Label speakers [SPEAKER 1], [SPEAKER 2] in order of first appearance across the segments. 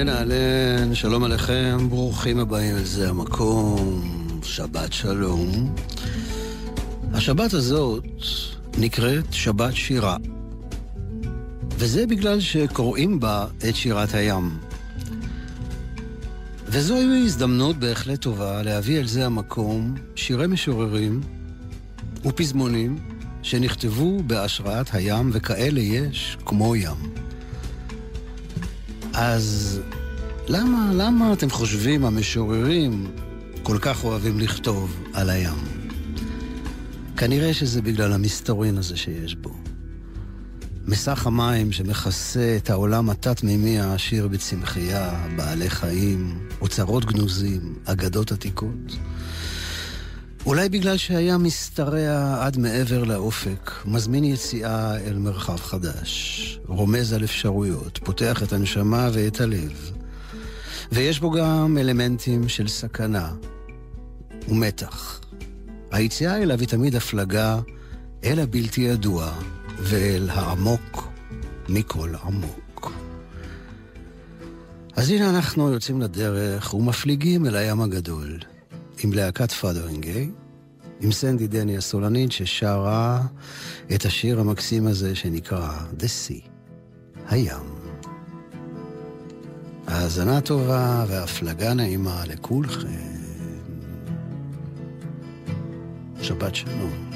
[SPEAKER 1] אהלן אהלן, שלום עליכם, ברוכים הבאים אל זה המקום, שבת שלום. השבת הזאת נקראת שבת שירה, וזה בגלל שקוראים בה את שירת הים. וזוהי הזדמנות בהחלט טובה להביא אל זה המקום שירי משוררים ופזמונים שנכתבו בהשראת הים, וכאלה יש כמו ים. אז למה, למה אתם חושבים, המשוררים, כל כך אוהבים לכתוב על הים? כנראה שזה בגלל המסתורין הזה שיש בו. מסך המים שמכסה את העולם התת-מימי העשיר בצמחייה, בעלי חיים, אוצרות גנוזים, אגדות עתיקות. אולי בגלל שהים משתרע עד מעבר לאופק, מזמין יציאה אל מרחב חדש, רומז על אפשרויות, פותח את הנשמה ואת הלב. ויש בו גם אלמנטים של סכנה ומתח. היציאה אליו היא תמיד הפלגה אל הבלתי ידוע ואל העמוק מכל עמוק. אז הנה אנחנו יוצאים לדרך ומפליגים אל הים הגדול. עם להקת פאדרינגיי, עם סנדי דני הסולנית ששרה את השיר המקסים הזה שנקרא The Sea, הים. האזנה טובה והפלגה נעימה לכולכם. שבת שלום.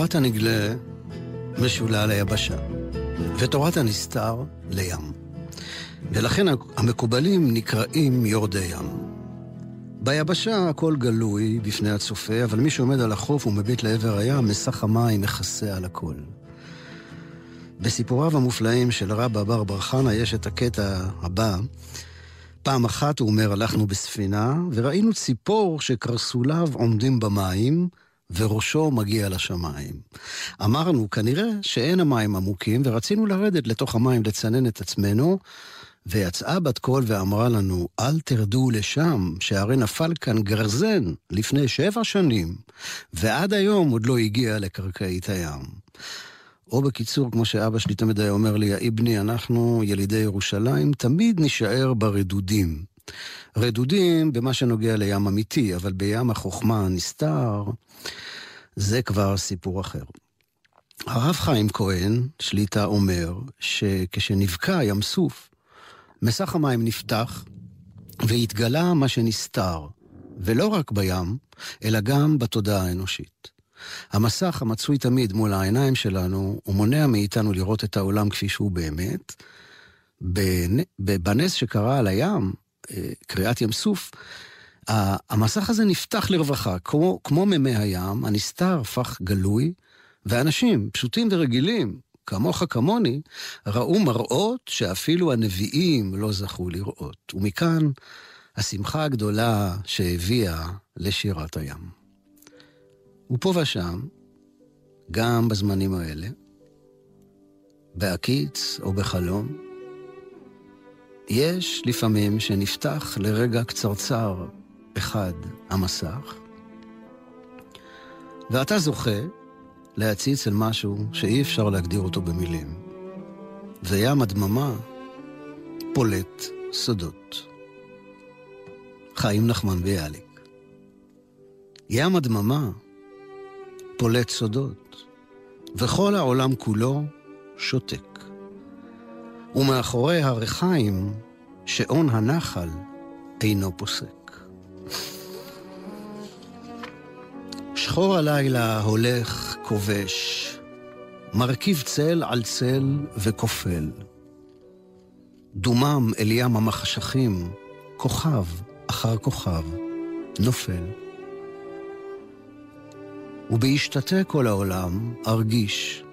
[SPEAKER 2] תורת הנגלה משולה ליבשה, ותורת הנסתר לים. ולכן המקובלים נקראים יורדי ים. ביבשה הכל גלוי בפני הצופה, אבל מי שעומד על החוף ומביט לעבר הים, מסך המים מכסה על הכל. בסיפוריו המופלאים של רבא בר בר חנה יש את הקטע הבא. פעם אחת, הוא אומר, הלכנו בספינה, וראינו ציפור שקרסוליו עומדים במים, וראשו מגיע לשמיים. אמרנו, כנראה שאין המים עמוקים, ורצינו לרדת לתוך המים לצנן את עצמנו, ויצאה בת קול ואמרה לנו, אל תרדו לשם, שהרי נפל כאן גרזן לפני שבע שנים, ועד היום עוד לא הגיע לקרקעית הים. או בקיצור, כמו שאבא שלי תמיד היה אומר לי, האבני, אנחנו, ילידי ירושלים, תמיד נישאר ברדודים. רדודים במה שנוגע לים אמיתי, אבל בים החוכמה הנסתר, זה כבר סיפור אחר. הרב חיים כהן, שליטה, אומר שכשנבקע ים סוף, מסך המים נפתח והתגלה מה שנסתר, ולא רק בים, אלא גם בתודעה האנושית. המסך המצוי תמיד מול העיניים שלנו, הוא מונע מאיתנו לראות את העולם כפי שהוא באמת. בנס שקרה על הים, קריעת ים סוף, המסך הזה נפתח לרווחה, כמו, כמו מימי הים, הנסתר הפך גלוי, ואנשים פשוטים ורגילים, כמוך כמוני, ראו מראות שאפילו הנביאים לא זכו לראות. ומכאן השמחה הגדולה שהביאה לשירת הים. ופה ושם, גם בזמנים האלה, בהקיץ או בחלום, יש לפעמים שנפתח לרגע קצרצר אחד המסך, ואתה זוכה להציץ אל משהו שאי אפשר להגדיר אותו במילים. וים הדממה פולט סודות. חיים נחמן ביאליק. ים הדממה פולט סודות, וכל העולם כולו שותק. ומאחורי הרחיים, שעון הנחל אינו פוסק. שחור הלילה הולך כובש, מרכיב צל על צל וכופל. דומם אל ים המחשכים, כוכב אחר כוכב, נופל. ובהשתתה כל העולם ארגיש,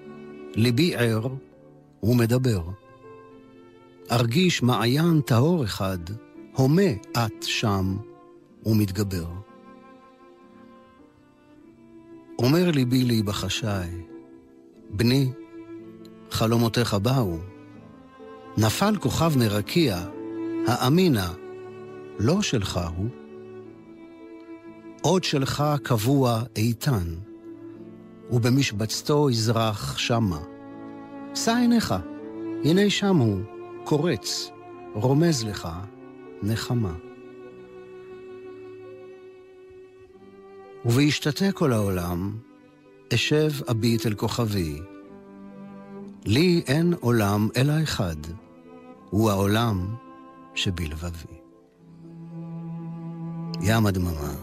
[SPEAKER 2] ליבי ער ומדבר. ארגיש מעיין טהור אחד, הומה את שם ומתגבר. אומר ליבי לי בחשאי, בני, חלומותיך באו. נפל כוכב מרקיע, האמינה, לא שלך הוא. עוד שלך קבוע איתן. ובמשבצתו יזרח שמה. שא עיניך, הנה שם הוא, קורץ, רומז לך נחמה. ובהשתתה כל העולם, אשב אביט אל כוכבי. לי אין עולם אלא אחד, הוא העולם שבלבבי. ים הדממה,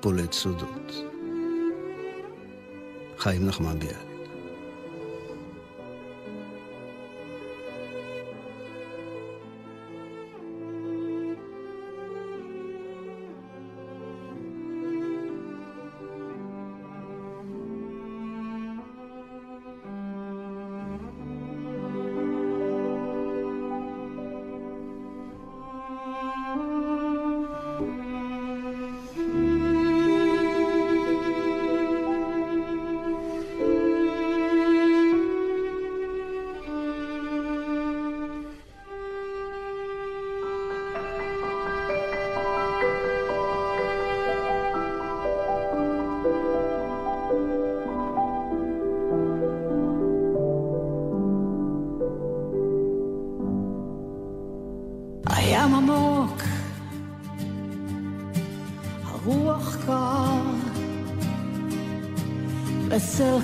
[SPEAKER 2] פולט סודות. חיים נחמן ביאליק.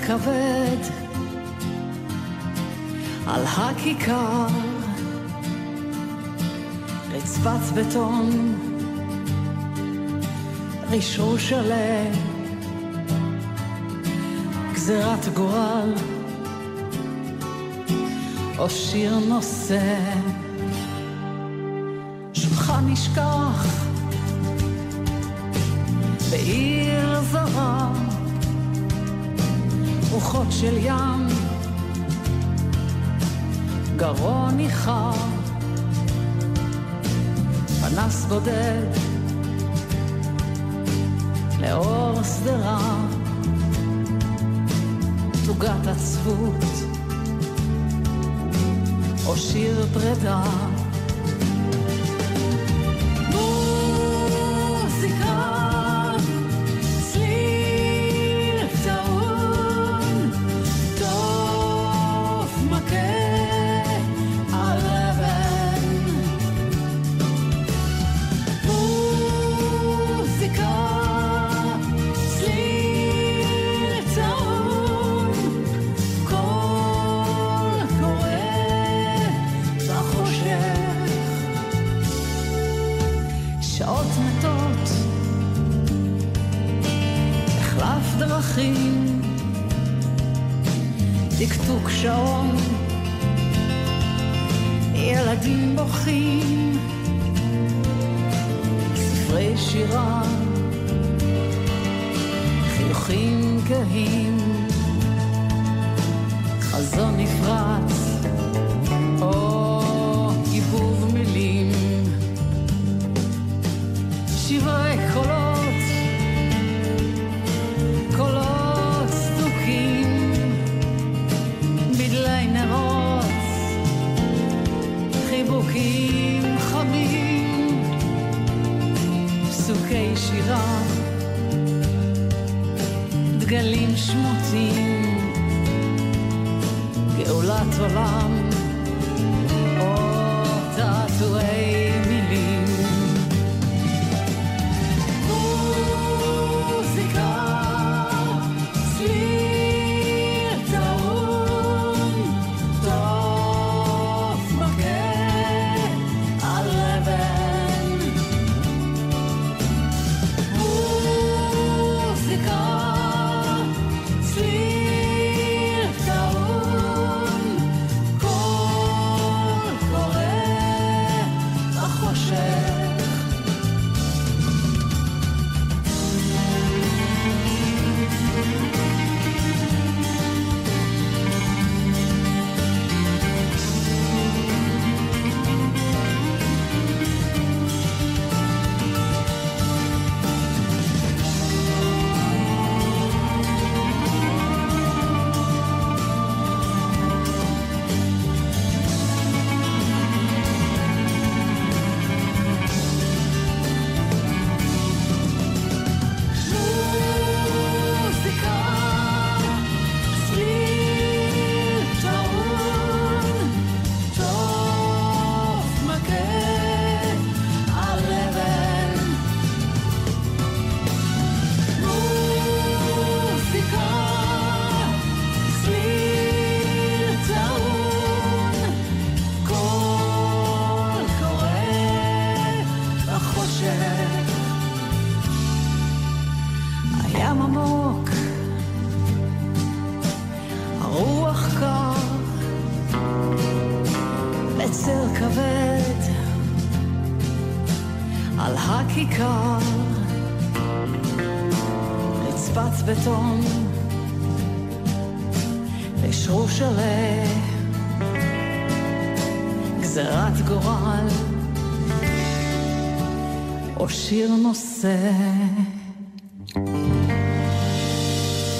[SPEAKER 3] כבד על הכיכר, רצפת בטון, רשרוש שלם, גזירת גורל, או שיר נושא, רוחות של ים, גרון ניחר, פנס בודד לאור שדרה, תוגת עצבות או שיר פרידה. שעון, ילדים בוכים, ספרי שירה, חיוכים כהים, חזון נפרץ, שירה, דגלים שמוטים, גאולת עולם, שיר נושא.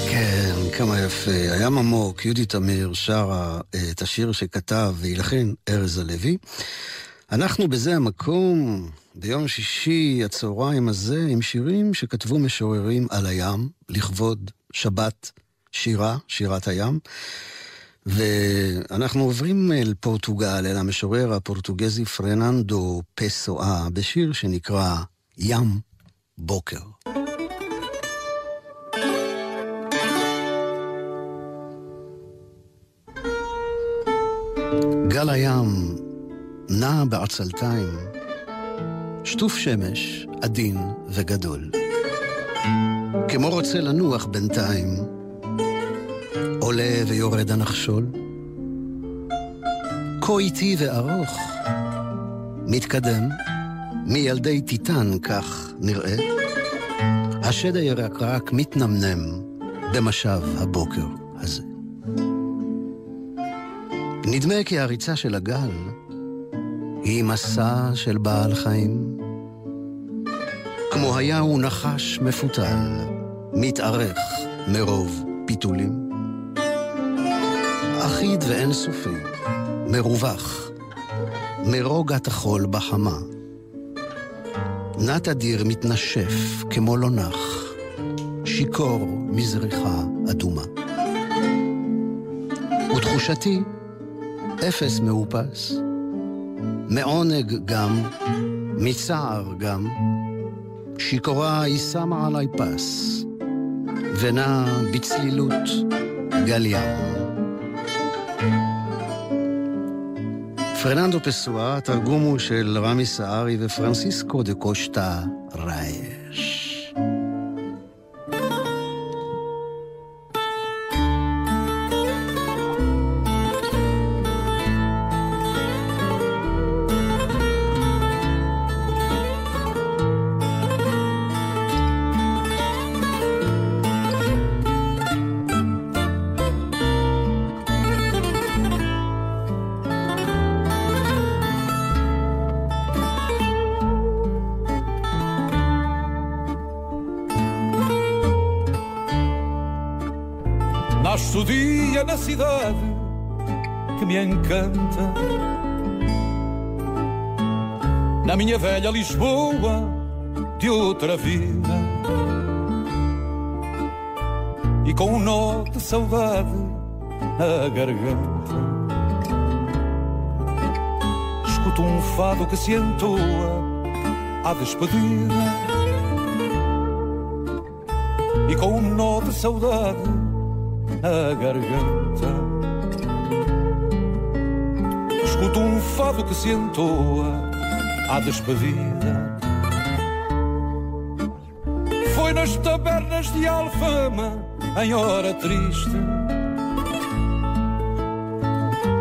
[SPEAKER 2] כן, כמה יפה. הים עמוק, יהודי תמיר שרה אה, את השיר שכתב והלחין ארז הלוי. אנחנו בזה המקום, ביום שישי הצהריים הזה, עם שירים שכתבו משוררים על הים, לכבוד שבת שירה, שירת הים. ואנחנו עוברים אל פורטוגל, אל המשורר הפורטוגזי פרננדו פסואה, בשיר שנקרא ים בוקר. גל הים נע בעצלתיים, שטוף שמש עדין וגדול. כמו רוצה לנוח בינתיים, עולה ויורד הנחשול. כה איטי וארוך, מתקדם, מילדי טיטן כך נראה. השד הירקרק מתנמנם במשב הבוקר הזה. נדמה כי הריצה של הגל היא מסע של בעל חיים. כמו היה הוא נחש מפותל, מתארך מרוב פיתולים. אחיד ואינסופי, מרווח, מרוגת החול בחמה. נת אדיר מתנשף כמו לא נח, שיכור מזריחה אדומה. ותחושתי, אפס מאופס, מעונג גם, מצער גם, שיכורה היא שמה עלי פס, ונע בצלילות גל ים. פרננדו פסואה, התרגום הוא של רמי סהרי ופרנסיסקו דה קושטה רייש.
[SPEAKER 4] Encanta. Na minha velha Lisboa de outra vida. E com um nó de saudade na garganta. Escuto um fado que se entoa à despedida. E com um nó de saudade a garganta. Escuto um fado que se entoa à despedida. Foi nas tabernas de Alfama, em hora triste,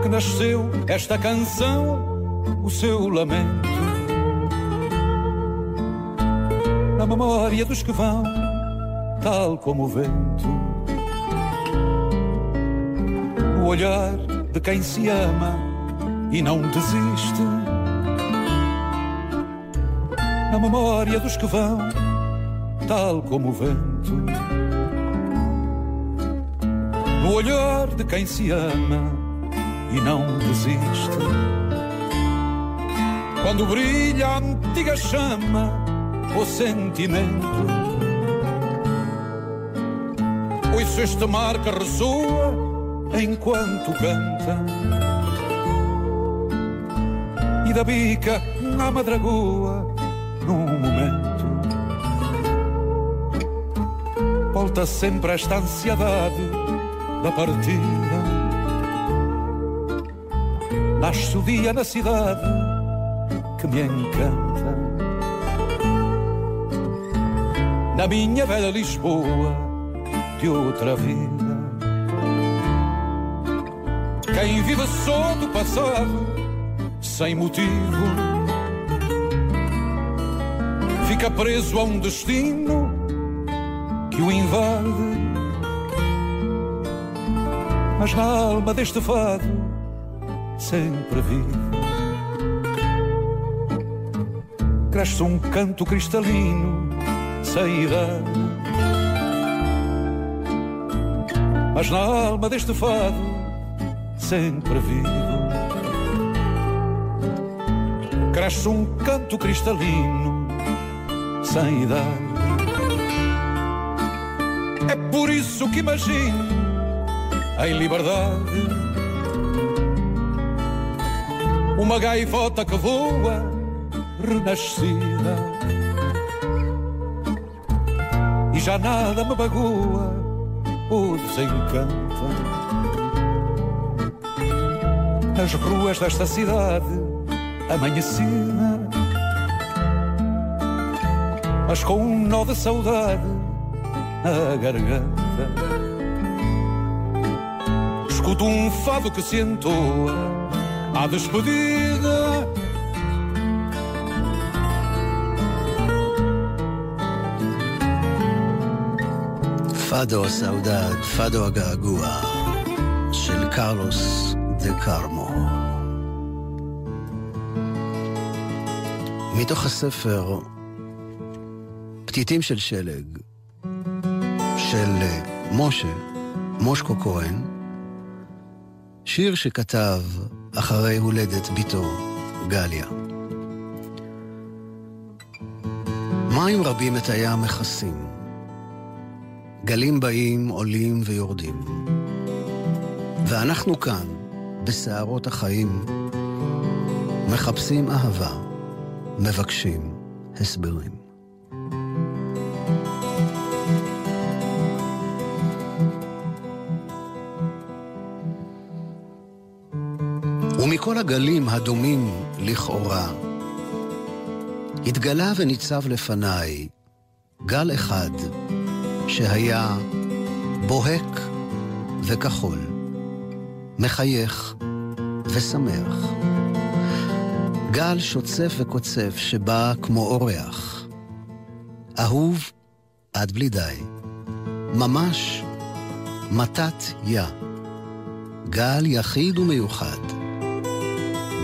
[SPEAKER 4] que nasceu esta canção, o seu lamento. Na memória dos que vão, tal como o vento olhar de quem se ama e não desiste. Na memória dos que vão, tal como o vento. No olhar de quem se ama e não desiste. Quando brilha a antiga chama, o sentimento. Ouço este mar que ressoa enquanto canta e da bica na madragoa num momento. Volta sempre esta ansiedade da partida. Nasce o dia na cidade que me encanta. Na minha velha Lisboa de outra vida. Quem vive só do passado, sem motivo, fica preso a um destino que o invade. Mas na alma deste fado, sempre vivo, cresce um canto cristalino, sem idade. Mas na alma deste fado, sempre vivo. Cresce um canto cristalino, sem idade. É por isso que imagino em liberdade. Uma gaivota que voa renascida. E já nada me bagoa ou desencanta nas ruas desta cidade amanhecida, mas com um nó de saudade na garganta. escuto um fado que se entoa à despedida.
[SPEAKER 2] פאדו הסעודד, פאדו הגעגוע, של קרלוס דה קרמו. מתוך הספר פתיתים של שלג, של משה, מושקו כהן, שיר שכתב אחרי הולדת בתו, גליה. מים רבים את הים מכסים. גלים באים, עולים ויורדים. ואנחנו כאן, בסערות החיים, מחפשים אהבה, מבקשים הסברים. ומכל הגלים הדומים לכאורה, התגלה וניצב לפניי גל אחד שהיה בוהק וכחול, מחייך ושמח. גל שוצף וקוצף שבא כמו אורח. אהוב עד בלי די. ממש מתת יה. גל יחיד ומיוחד.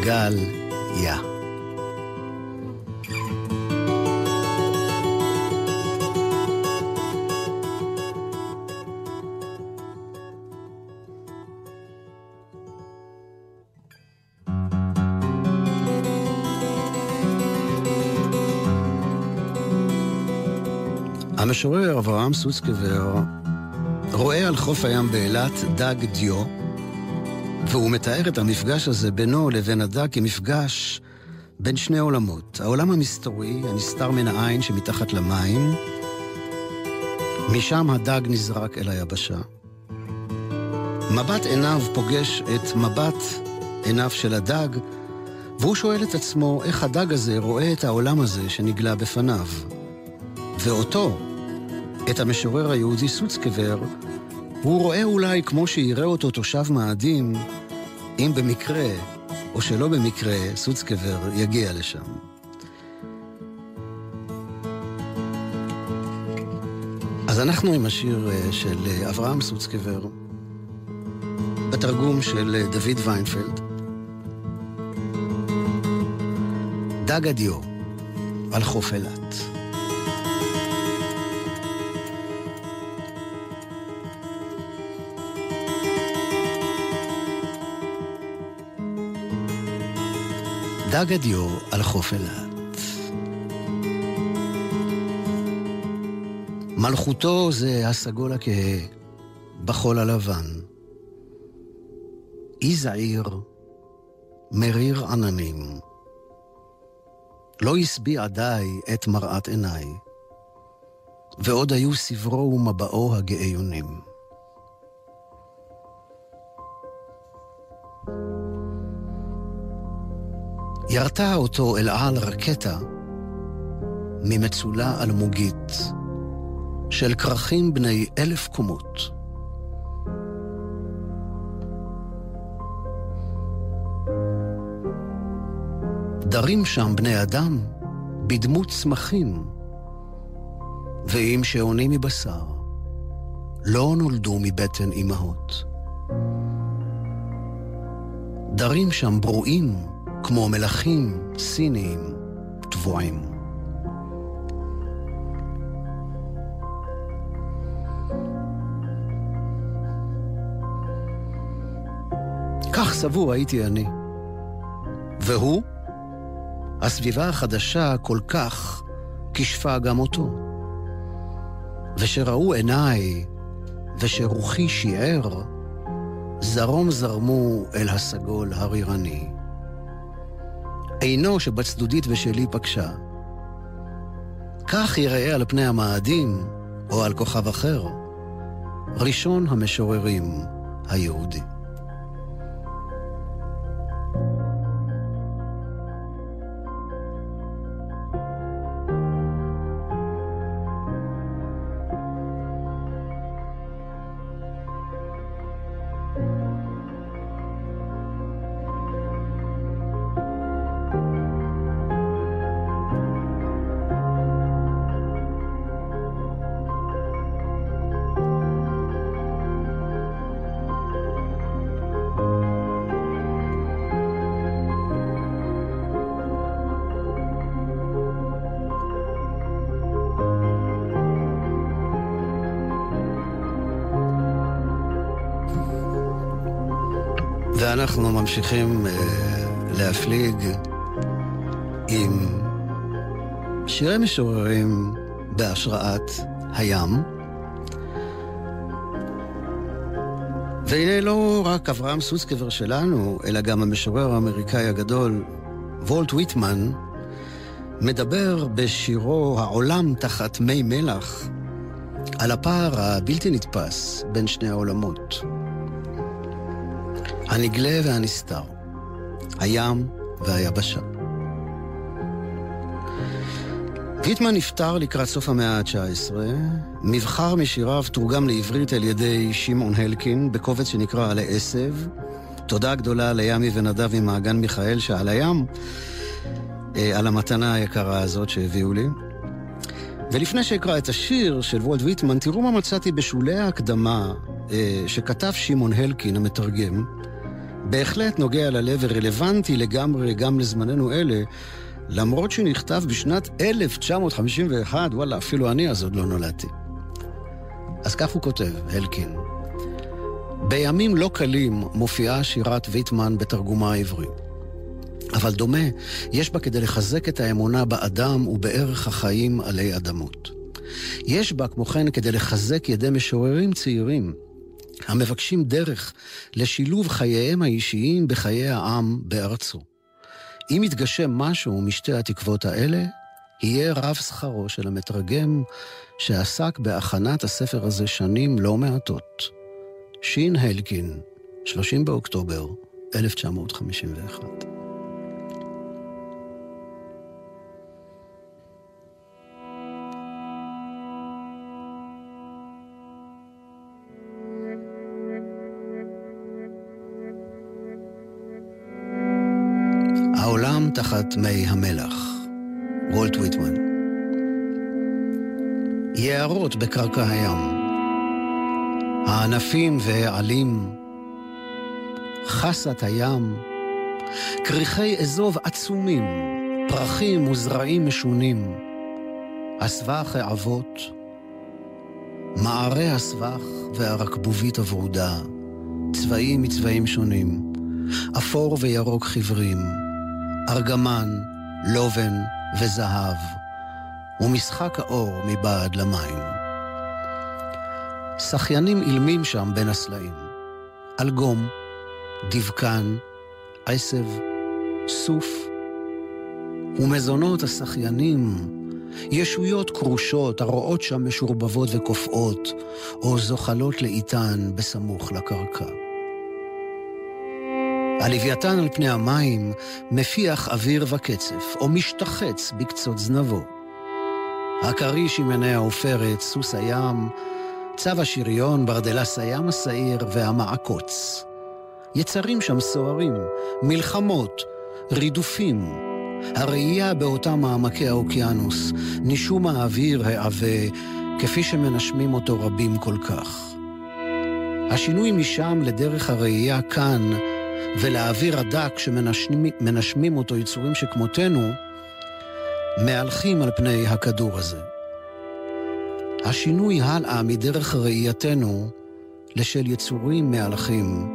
[SPEAKER 2] גל יה. המשורר אברהם סוסקבר רואה על חוף הים באילת דג דיו, והוא מתאר את המפגש הזה בינו לבין הדג כמפגש בין שני עולמות. העולם המסתורי, הנסתר מן העין שמתחת למים, משם הדג נזרק אל היבשה. מבט עיניו פוגש את מבט עיניו של הדג, והוא שואל את עצמו איך הדג הזה רואה את העולם הזה שנגלה בפניו. ואותו, את המשורר היהודי סוצקבר, הוא רואה אולי כמו שיראה אותו תושב מאדים, אם במקרה, או שלא במקרה, סוצקבר יגיע לשם. אז אנחנו עם השיר אה, של אה, אברהם סוצקבר, בתרגום של אה, דוד ויינפלד. דג הדיו, על חוף אילת. דג הדיו על חוף אילת. מלכותו זה הסגול הכהה בחול הלבן. אי זעיר, מריר עננים. לא השביע די את מראת עיניי, ועוד היו סברו ומבעו הגאיונים. ירתה אותו אל על רקטה ממצולה אלמוגית של כרכים בני אלף קומות. דרים שם בני אדם בדמות צמחים, ואם שעונים מבשר, לא נולדו מבטן אמהות. דרים שם ברואים כמו מלכים סיניים טבועים. כך סבור הייתי אני. והוא, הסביבה החדשה כל כך כישפה גם אותו. ושראו עיניי ושרוחי שיער, זרום זרמו אל הסגול הרירני. עינו שבצדודית ושלי פגשה. כך יראה על פני המאדים, או על כוכב אחר, ראשון המשוררים היהודי. ממשיכים uh, להפליג עם שירי משוררים בהשראת הים. והנה לא רק אברהם סוסקבר שלנו, אלא גם המשורר האמריקאי הגדול, וולט ויטמן, מדבר בשירו "העולם תחת מי מלח" על הפער הבלתי נתפס בין שני העולמות. הנגלה והנסתר, הים והיבשה. ויטמן נפטר לקראת סוף המאה ה-19. מבחר משיריו תורגם לעברית על ידי שמעון הלקין בקובץ שנקרא עלי עשב. תודה גדולה לימי ונדב ממעגן מיכאל שעל הים, אה, על המתנה היקרה הזאת שהביאו לי. ולפני שאקרא את השיר של וולט ויטמן, תראו מה מצאתי בשולי ההקדמה אה, שכתב שמעון הלקין, המתרגם. בהחלט נוגע ללב ורלוונטי לגמרי גם לזמננו אלה, למרות שנכתב בשנת 1951, וואלה, אפילו אני אז עוד לא נולדתי. אז כך הוא כותב, הלקין: בימים לא קלים מופיעה שירת ויטמן בתרגומה העברי. אבל דומה, יש בה כדי לחזק את האמונה באדם ובערך החיים עלי אדמות. יש בה, כמו כן, כדי לחזק ידי משוררים צעירים, המבקשים דרך לשילוב חייהם האישיים בחיי העם בארצו. אם יתגשם משהו משתי התקוות האלה, יהיה רב שכרו של המתרגם שעסק בהכנת הספר הזה שנים לא מעטות. שין הלקין, 30 באוקטובר 1951. תחת מי המלח, וולט ויטמן. יערות בקרקע הים, הענפים והעלים, חסת הים, כריכי אזוב עצומים, פרחים וזרעים משונים, הסבך העבות, מערי הסבך והרקבובית הוורודה, צבעים מצבעים שונים, אפור וירוק חיוורים, ארגמן, לובן וזהב, ומשחק האור מבעד למים. שחיינים אילמים שם בין הסלעים. אלגום, דבקן, עשב, סוף, ומזונות השחיינים, ישויות כרושות הרואות שם משורבבות וקופאות, או זוחלות לאיתן בסמוך לקרקע. הלוויתן על פני המים מפיח אוויר וקצף, או משתחץ בקצות זנבו. הכריש עם עיני העופרת, סוס הים, צב השריון, ברדלס הים השעיר והמעקוץ. יצרים שם סוערים, מלחמות, רידופים. הראייה באותם מעמקי האוקיינוס, נישום האוויר העבה, כפי שמנשמים אותו רבים כל כך. השינוי משם לדרך הראייה כאן, ולאוויר הדק שמנשמים אותו יצורים שכמותנו, מהלכים על פני הכדור הזה. השינוי הלאה מדרך ראייתנו לשל יצורים מהלכים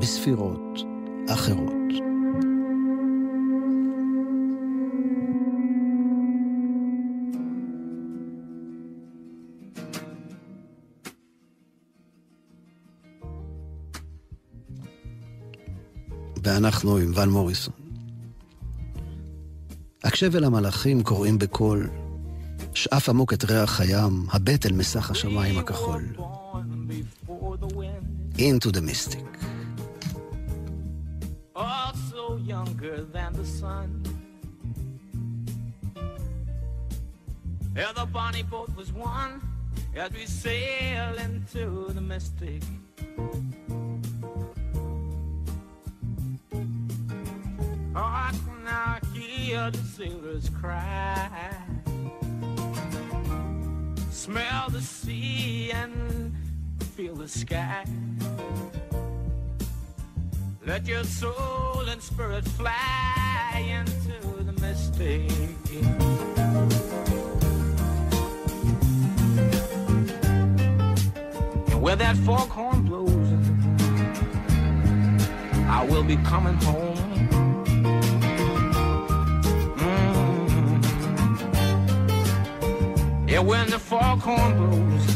[SPEAKER 2] בספירות אחרות. ואנחנו עם ון מוריסון. הקשב אל המלאכים קוראים בקול, שאף עמוק את ריח הים, הבט אל מסך השמיים הכחול. into the mystic. Yeah, the bonnie boat was one as we sail into the mystic. Hear the cry. Smell the sea and feel the sky. Let your soul and spirit fly into the mystic. And where that foghorn blows
[SPEAKER 5] I will be coming home. Yeah, when the foghorn blows,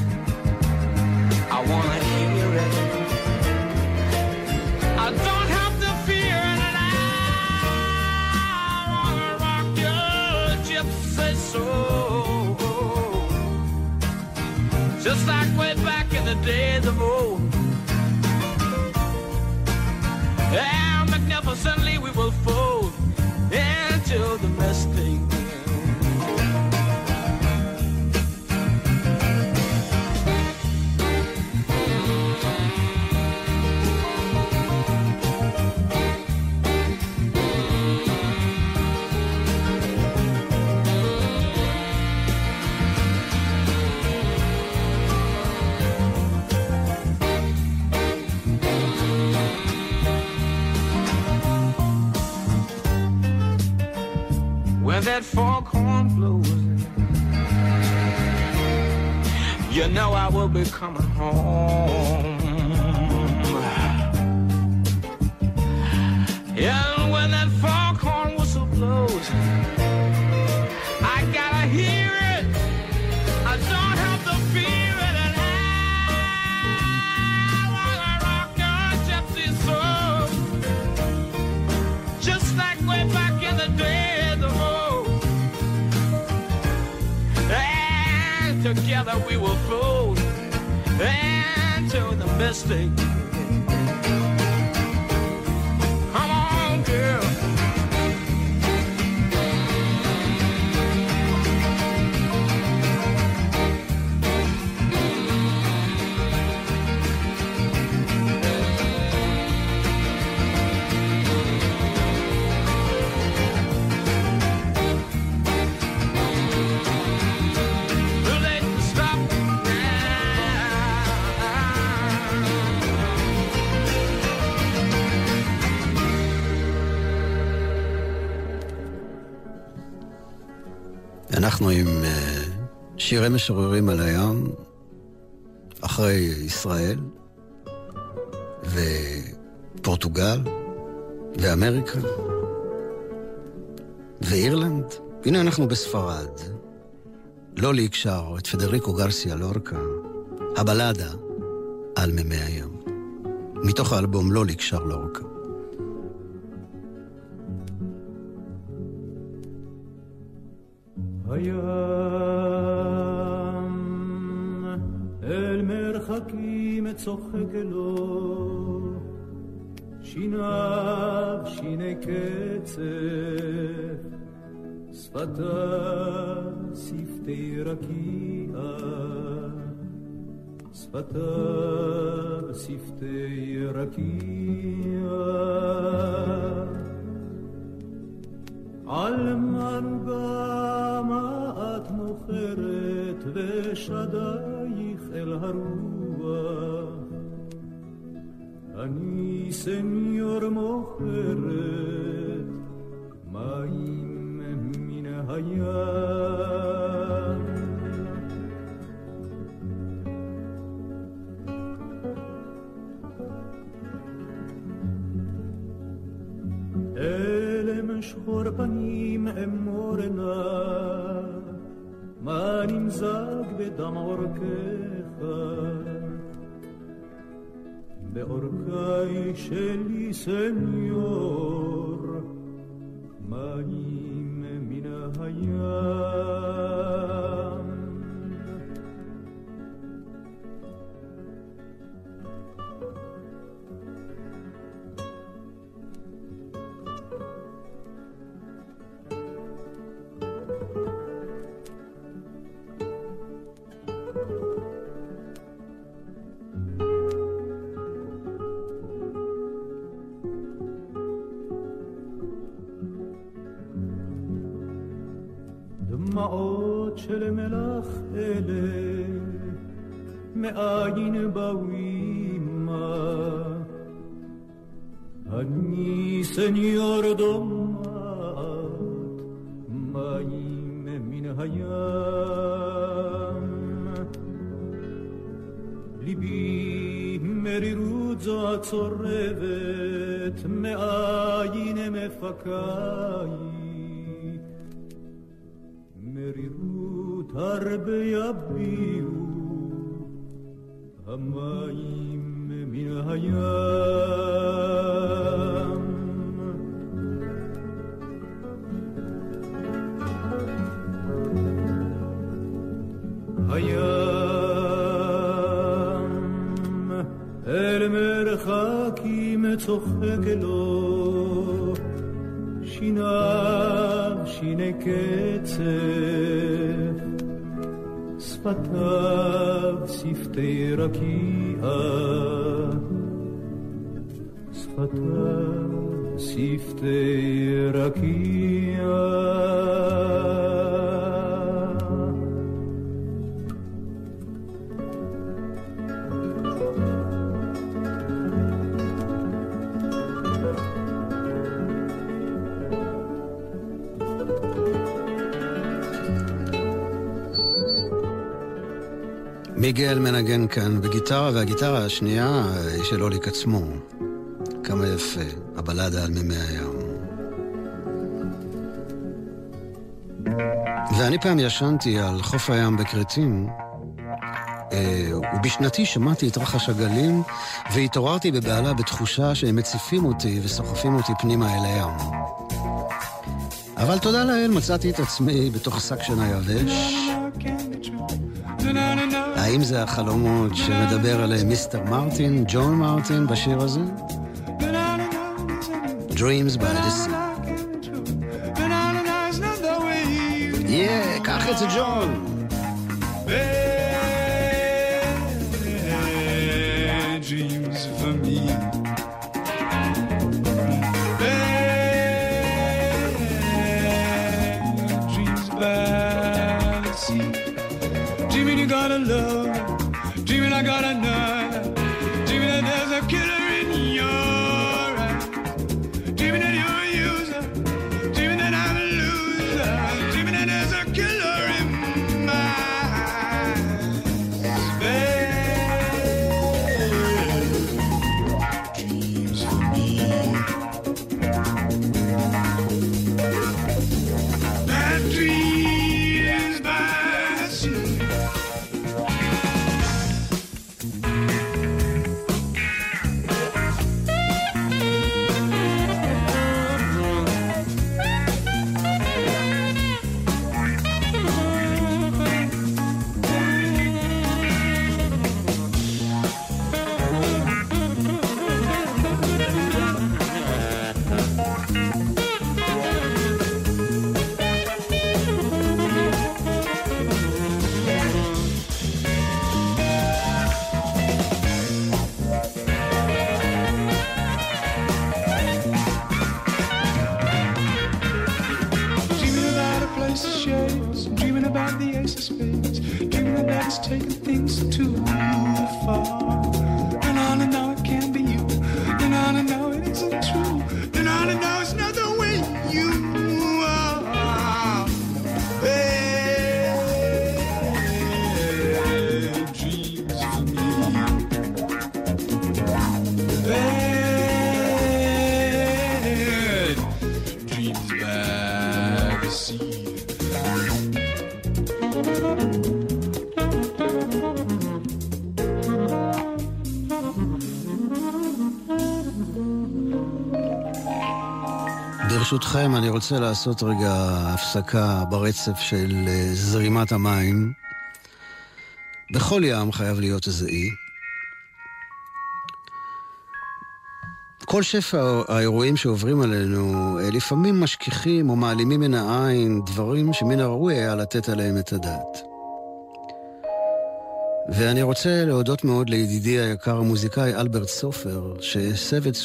[SPEAKER 5] I wanna hear it. I don't have to fear it. I wanna rock your gypsy soul, just like way back in the days of old. And magnificently we will that foghorn you know I will be coming home. that we were fools into the mistake.
[SPEAKER 2] אנחנו עם אה, שירי משוררים על הים, אחרי ישראל, ופורטוגל, ואמריקה, ואירלנד. הנה אנחנו בספרד. לוליק שר את פדריקו גרסיה לורקה, הבלדה על מימי הים. מתוך האלבום לוליק שר לורקה.
[SPEAKER 6] הים. אל מרחקים צוחק לו שיניו שיני קצף שפתיו שפתי רקיע שפתיו שפתי רקיע ושדייך אל הרוח אני סניור מוכרת מים מן הים אלם שחור פנים אמורנה, מה נמזג בדם עורקיך? בעורקי שלי סניור, מים מן הים. דמעות של מלח אלה מאין באו עמה אני סניור דומעת מים מן הים ליבי מרירות זו הצורבת, מאין מפקה מרירות הרבה יביעו המים מן הים. הים אל מרחקים צוחק לו שיניו שיני קצף שפתיו שפתי
[SPEAKER 2] מיגל מנגן כאן בגיטרה, והגיטרה השנייה היא של אוליק עצמו. כמה יפה, הבלדה על מימי הים. ואני פעם ישנתי על חוף הים בכרתים, אה, ובשנתי שמעתי את רחש הגלים, והתעוררתי בבהלה בתחושה שהם מציפים אותי וסוחפים אותי פנימה אל הים. אבל תודה לאל מצאתי את עצמי בתוך שק שינה יבש. האם זה החלומות שמדבר עליהם מיסטר מרטין, ג'ון מרטין בשיר הזה? Dreams by the Sea. Yeah, קח את זה ג'ון. ברשותכם, אני רוצה לעשות רגע הפסקה ברצף של אה, זרימת המים. בכל ים חייב להיות איזה אי. כל שפע האירועים שעוברים עלינו אה, לפעמים משכיחים או מעלימים מן העין דברים שמן הראוי היה לתת עליהם את הדעת. ואני רוצה להודות מאוד לידידי היקר המוזיקאי אלברט סופר, שהסב את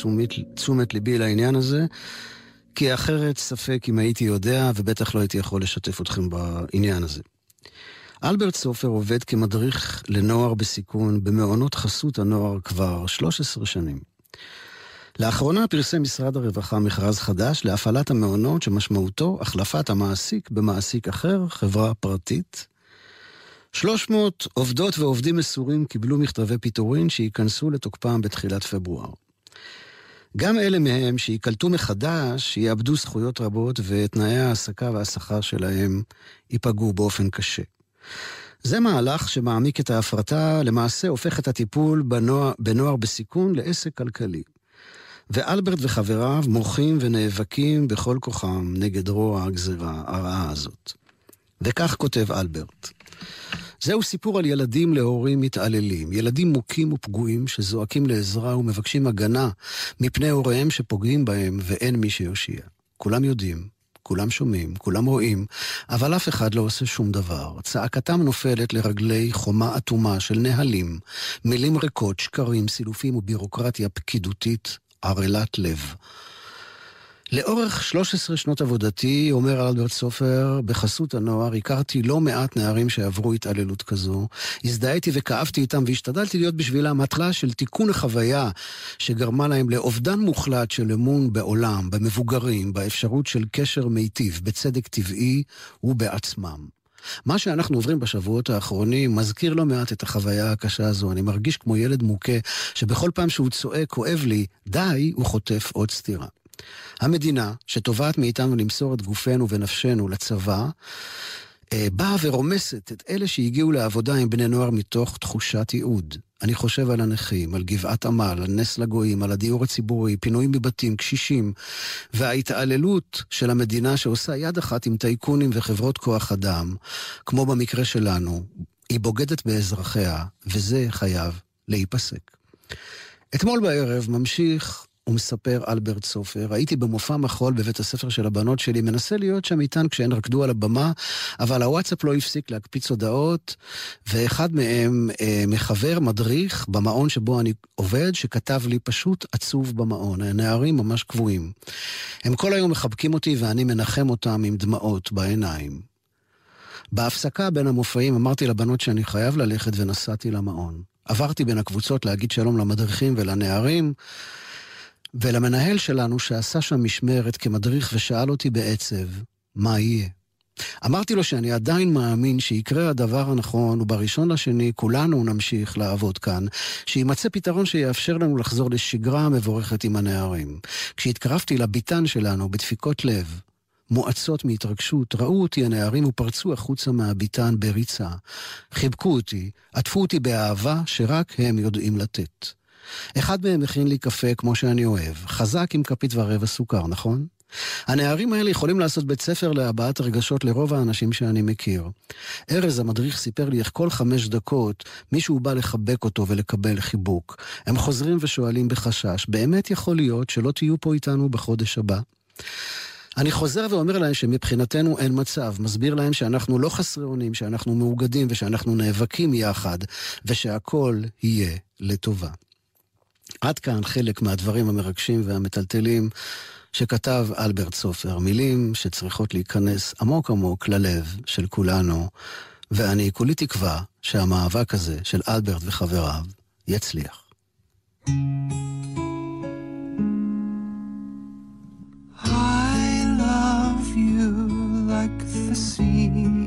[SPEAKER 2] תשומת, ליבי לעניין הזה, כי אחרת ספק אם הייתי יודע, ובטח לא הייתי יכול לשתף אתכם בעניין הזה. אלברט סופר עובד כמדריך לנוער בסיכון במעונות חסות הנוער כבר 13 שנים. לאחרונה פרסם משרד הרווחה מכרז חדש להפעלת המעונות שמשמעותו החלפת המעסיק במעסיק אחר, חברה פרטית. 300 עובדות ועובדים מסורים קיבלו מכתבי פיטורין שייכנסו לתוקפם בתחילת פברואר. גם אלה מהם שייקלטו מחדש יאבדו זכויות רבות ותנאי ההעסקה והשכר שלהם ייפגעו באופן קשה. זה מהלך שמעמיק את ההפרטה, למעשה הופך את הטיפול בנוער, בנוער בסיכון לעסק כלכלי. ואלברט וחבריו מוחים ונאבקים בכל כוחם נגד רוע הגזירה הרעה הזאת. וכך כותב אלברט: זהו סיפור על ילדים להורים מתעללים, ילדים מוכים ופגועים שזועקים לעזרה ומבקשים הגנה מפני הוריהם שפוגעים בהם ואין מי שיושיע. כולם יודעים, כולם שומעים, כולם רואים, אבל אף אחד לא עושה שום דבר. צעקתם נופלת לרגלי חומה אטומה של נהלים, מילים ריקות, שקרים, סילופים ובירוקרטיה פקידותית ערלת לב. לאורך 13 שנות עבודתי, אומר אלברט סופר, בחסות הנוער, הכרתי לא מעט נערים שעברו התעללות כזו. הזדהיתי וכאבתי איתם והשתדלתי להיות בשבילם התחלה של תיקון החוויה שגרמה להם לאובדן מוחלט של אמון בעולם, במבוגרים, באפשרות של קשר מיטיב, בצדק טבעי ובעצמם. מה שאנחנו עוברים בשבועות האחרונים מזכיר לא מעט את החוויה הקשה הזו. אני מרגיש כמו ילד מוכה, שבכל פעם שהוא צועק, כואב לי, די, הוא חוטף עוד סטירה. המדינה, שתובעת מאיתנו למסור את גופנו ונפשנו לצבא, אה, באה ורומסת את אלה שהגיעו לעבודה עם בני נוער מתוך תחושת ייעוד. אני חושב על הנכים, על גבעת עמל, על נס לגויים, על הדיור הציבורי, פינויים מבתים, קשישים, וההתעללות של המדינה שעושה יד אחת עם טייקונים וחברות כוח אדם, כמו במקרה שלנו, היא בוגדת באזרחיה, וזה חייב להיפסק. אתמול בערב ממשיך ומספר אלברט סופר, הייתי במופע מחול בבית הספר של הבנות שלי, מנסה להיות שם איתן כשהן רקדו על הבמה, אבל הוואטסאפ לא הפסיק להקפיץ הודעות, ואחד מהם אה, מחבר, מדריך, במעון שבו אני עובד, שכתב לי פשוט עצוב במעון. הנערים ממש קבועים. הם כל היום מחבקים אותי ואני מנחם אותם עם דמעות בעיניים. בהפסקה בין המופעים אמרתי לבנות שאני חייב ללכת ונסעתי למעון. עברתי בין הקבוצות להגיד שלום למדריכים ולנערים, ולמנהל שלנו שעשה שם משמרת כמדריך ושאל אותי בעצב, מה יהיה? אמרתי לו שאני עדיין מאמין שיקרה הדבר הנכון, ובראשון לשני כולנו נמשיך לעבוד כאן, שיימצא פתרון שיאפשר לנו לחזור לשגרה המבורכת עם הנערים. כשהתקרבתי לביתן שלנו בדפיקות לב, מואצות מהתרגשות, ראו אותי הנערים ופרצו החוצה מהביתן בריצה. חיבקו אותי, עטפו אותי באהבה שרק הם יודעים לתת. אחד מהם הכין לי קפה כמו שאני אוהב, חזק עם כפית ורבע סוכר, נכון? הנערים האלה יכולים לעשות בית ספר להבעת רגשות לרוב האנשים שאני מכיר. ארז המדריך סיפר לי איך כל חמש דקות מישהו בא לחבק אותו ולקבל חיבוק. הם חוזרים ושואלים בחשש, באמת יכול להיות שלא תהיו פה איתנו בחודש הבא? אני חוזר ואומר להם שמבחינתנו אין מצב, מסביר להם שאנחנו לא חסרי אונים, שאנחנו מאוגדים ושאנחנו נאבקים יחד, ושהכול יהיה לטובה. עד כאן חלק מהדברים המרגשים והמטלטלים שכתב אלברט סופר, מילים שצריכות להיכנס עמוק עמוק ללב של כולנו, ואני כולי תקווה שהמאבק הזה של אלברט וחבריו יצליח.
[SPEAKER 7] I love you like the sea.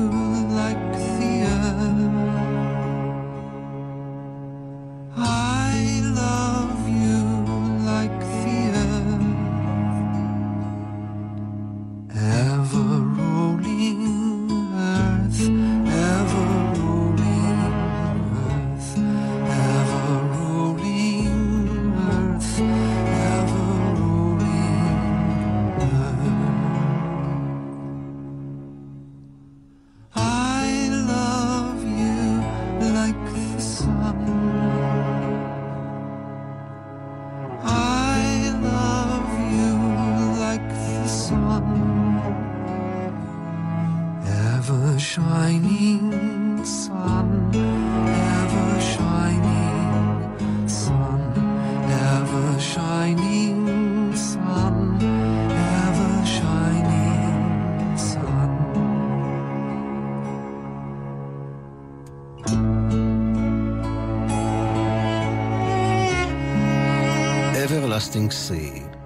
[SPEAKER 7] Everlasting Sea.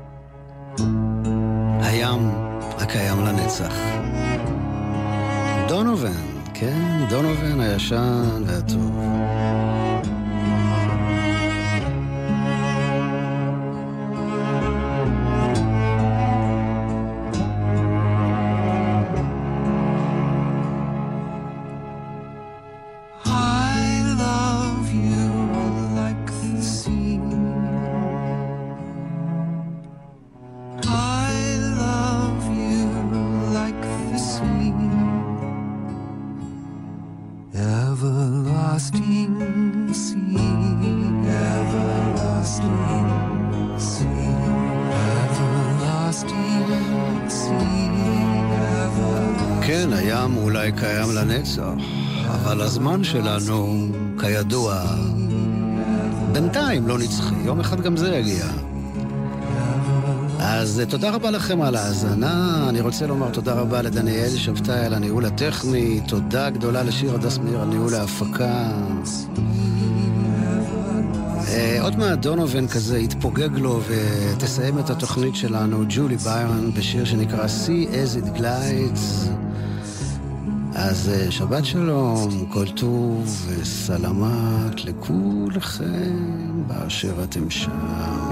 [SPEAKER 8] הים הקיים לנצח. דונובן, כן, דונובן הישן והטוב. הזמן שלנו, כידוע, בינתיים לא נצחי, יום אחד גם זה יגיע. אז אה, תודה רבה לכם על ההאזנה. אני רוצה לומר תודה רבה לדניאל שבתאי על הניהול הטכני, תודה גדולה לשיר הדס מאיר על ניהול ההפקה. אה, עוד מעט דונובן כזה יתפוגג לו ותסיים את התוכנית שלנו, ג'ולי ביירן, בשיר שנקרא See as it glides. אז אה, שבת שלום, כל טוב וסלמת לכולכם באשר אתם שם.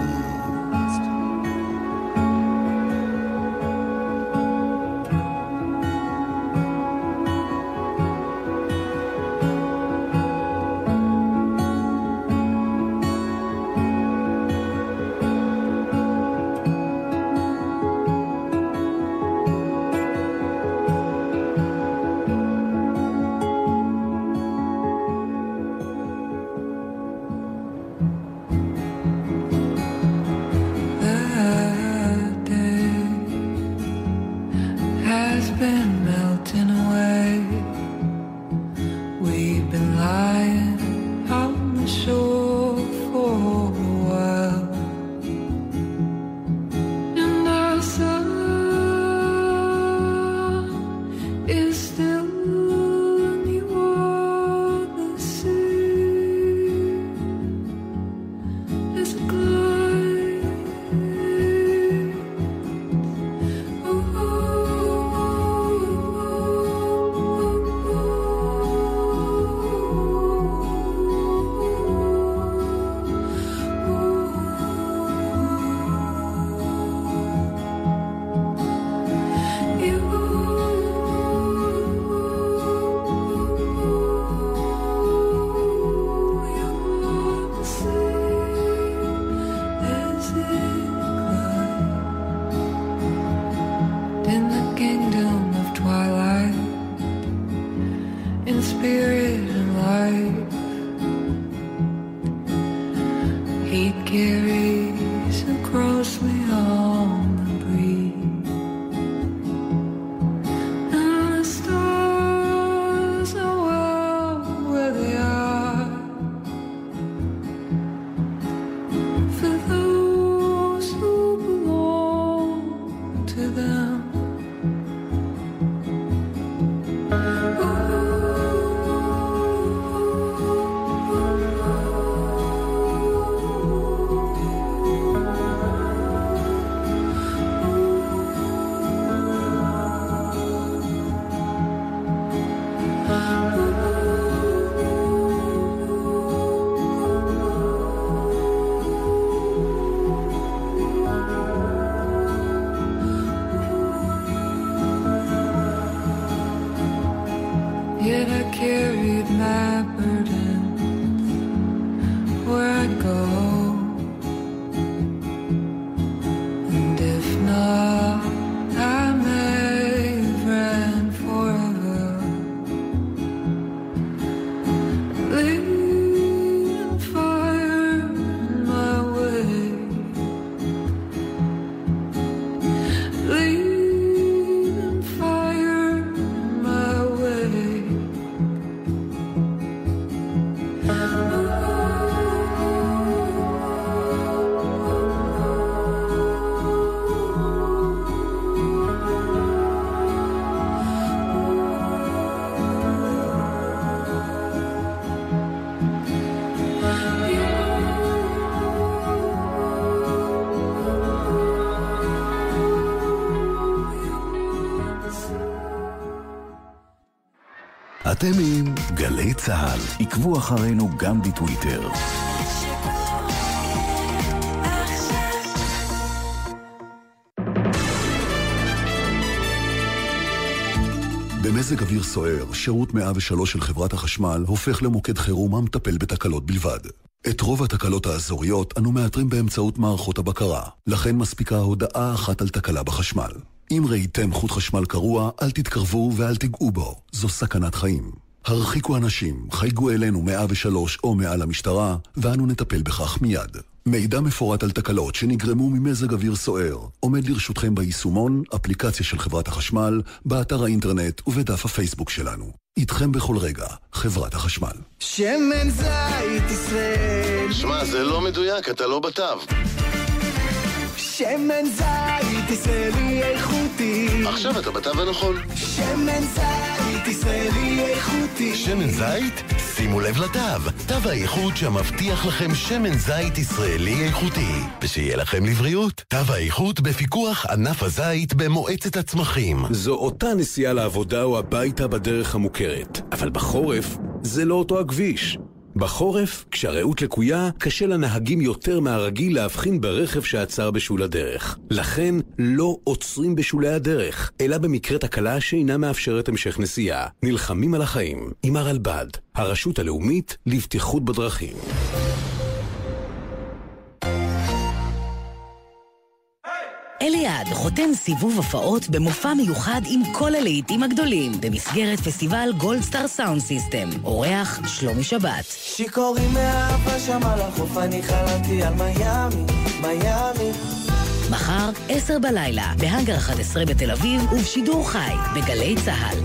[SPEAKER 9] אתם עם גלי צה"ל. עקבו אחרינו גם בטוויטר. במזג אוויר סוער, שירות 103 של חברת החשמל הופך למוקד חירום המטפל בתקלות בלבד. את רוב התקלות האזוריות אנו מאתרים באמצעות מערכות הבקרה, לכן מספיקה הודעה אחת על תקלה בחשמל. אם ראיתם חוט חשמל קרוע, אל תתקרבו ואל תיגעו בו, זו סכנת חיים. הרחיקו אנשים, חייגו אלינו 103 או מעל המשטרה, ואנו נטפל בכך מיד. מידע מפורט על תקלות שנגרמו ממזג אוויר סוער עומד לרשותכם ביישומון, אפליקציה של חברת החשמל, באתר האינטרנט ובדף הפייסבוק שלנו. איתכם בכל רגע, חברת החשמל.
[SPEAKER 10] שמן זית ישראל
[SPEAKER 11] שמע, זה לא מדויק, אתה לא בתו.
[SPEAKER 10] שמן זית ישראלי איכותי
[SPEAKER 11] עכשיו אתה בתו הנכון.
[SPEAKER 10] שמן זית ישראלי איכותי
[SPEAKER 11] שמן זית? שימו לב לתו. תו האיכות שמבטיח לכם שמן זית ישראלי איכותי. ושיהיה לכם לבריאות. תו האיכות בפיקוח ענף הזית במועצת הצמחים.
[SPEAKER 12] זו אותה נסיעה לעבודה או הביתה בדרך המוכרת. אבל בחורף זה לא אותו הכביש. בחורף, כשהרעות לקויה, קשה לנהגים יותר מהרגיל להבחין ברכב שעצר בשול הדרך. לכן, לא עוצרים בשולי הדרך, אלא במקרה תקלה שאינה מאפשרת המשך נסיעה. נלחמים על החיים, עם הרלב"ד, הרשות הלאומית לבטיחות בדרכים.
[SPEAKER 13] אליעד חותם סיבוב הופעות במופע מיוחד עם כל הלהיטים הגדולים במסגרת פסטיבל גולדסטאר Sound System. אורח שלומי שבת.
[SPEAKER 10] שיכורים מאהבה שם על החוף אני חלמתי על מיאמי, מיאמי
[SPEAKER 13] מחר, עשר בלילה, בהאנגר 11 בתל אביב ובשידור חי בגלי צה"ל.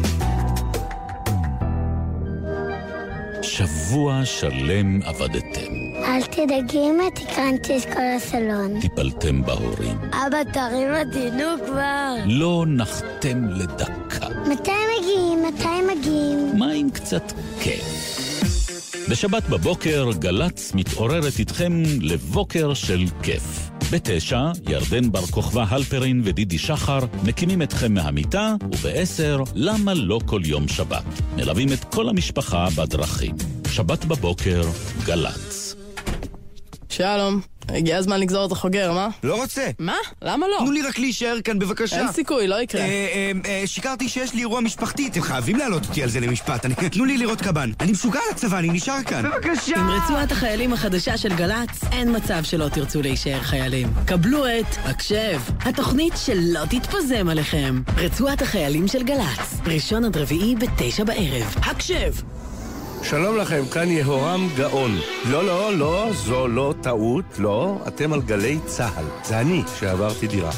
[SPEAKER 14] שבוע שלם עבדתם.
[SPEAKER 15] אל תדאגי אמא, תקרנתי את כל הסלון.
[SPEAKER 14] טיפלתם בהורים.
[SPEAKER 15] אבא, תרים אותנו כבר.
[SPEAKER 14] לא נחתם לדקה.
[SPEAKER 15] מתי מגיעים? מתי מגיעים?
[SPEAKER 14] מה עם קצת כיף? בשבת בבוקר גל"צ מתעוררת איתכם לבוקר של כיף. בתשע, ירדן בר כוכבא הלפרין ודידי שחר מקימים אתכם מהמיטה, ובעשר, למה לא כל יום שבת? מלווים את כל המשפחה בדרכים. שבת בבוקר, גל"צ.
[SPEAKER 16] שלום, הגיע הזמן לגזור את החוגר, מה?
[SPEAKER 17] לא רוצה.
[SPEAKER 16] מה? למה לא?
[SPEAKER 17] תנו לי רק להישאר כאן בבקשה.
[SPEAKER 16] אין סיכוי, לא יקרה.
[SPEAKER 17] אה, אה, אה, שיקרתי שיש לי אירוע משפחתי, אתם חייבים להעלות אותי על זה למשפט. אני- תנו לי לראות קב"ן. אני משוגע לצבא, אני נשאר כאן. בבקשה!
[SPEAKER 3] עם רצועת החיילים החדשה של גל"צ, אין מצב שלא תרצו להישאר חיילים. קבלו את הקשב, התוכנית שלא תתפזם עליכם. רצועת החיילים של גל"צ, ראשון עד רביעי בתשע בערב. הקשב!
[SPEAKER 18] שלום לכם, כאן יהורם גאון. לא, לא, לא, זו לא טעות, לא, אתם על גלי צה"ל. זה אני שעברתי דירה.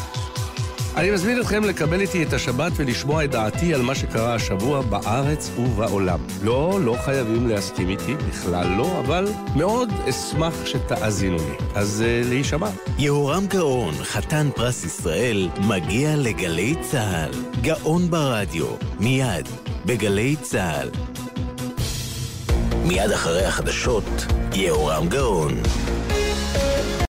[SPEAKER 18] אני מזמין אתכם לקבל איתי את השבת ולשמוע את דעתי על מה שקרה השבוע בארץ ובעולם. לא, לא חייבים להסכים איתי, בכלל לא, אבל מאוד אשמח שתאזינו לי. אז uh, להישמע.
[SPEAKER 19] יהורם גאון, חתן פרס ישראל, מגיע לגלי צה"ל. גאון ברדיו, מיד, בגלי צה"ל. מיד אחרי החדשות, יהורם גאון.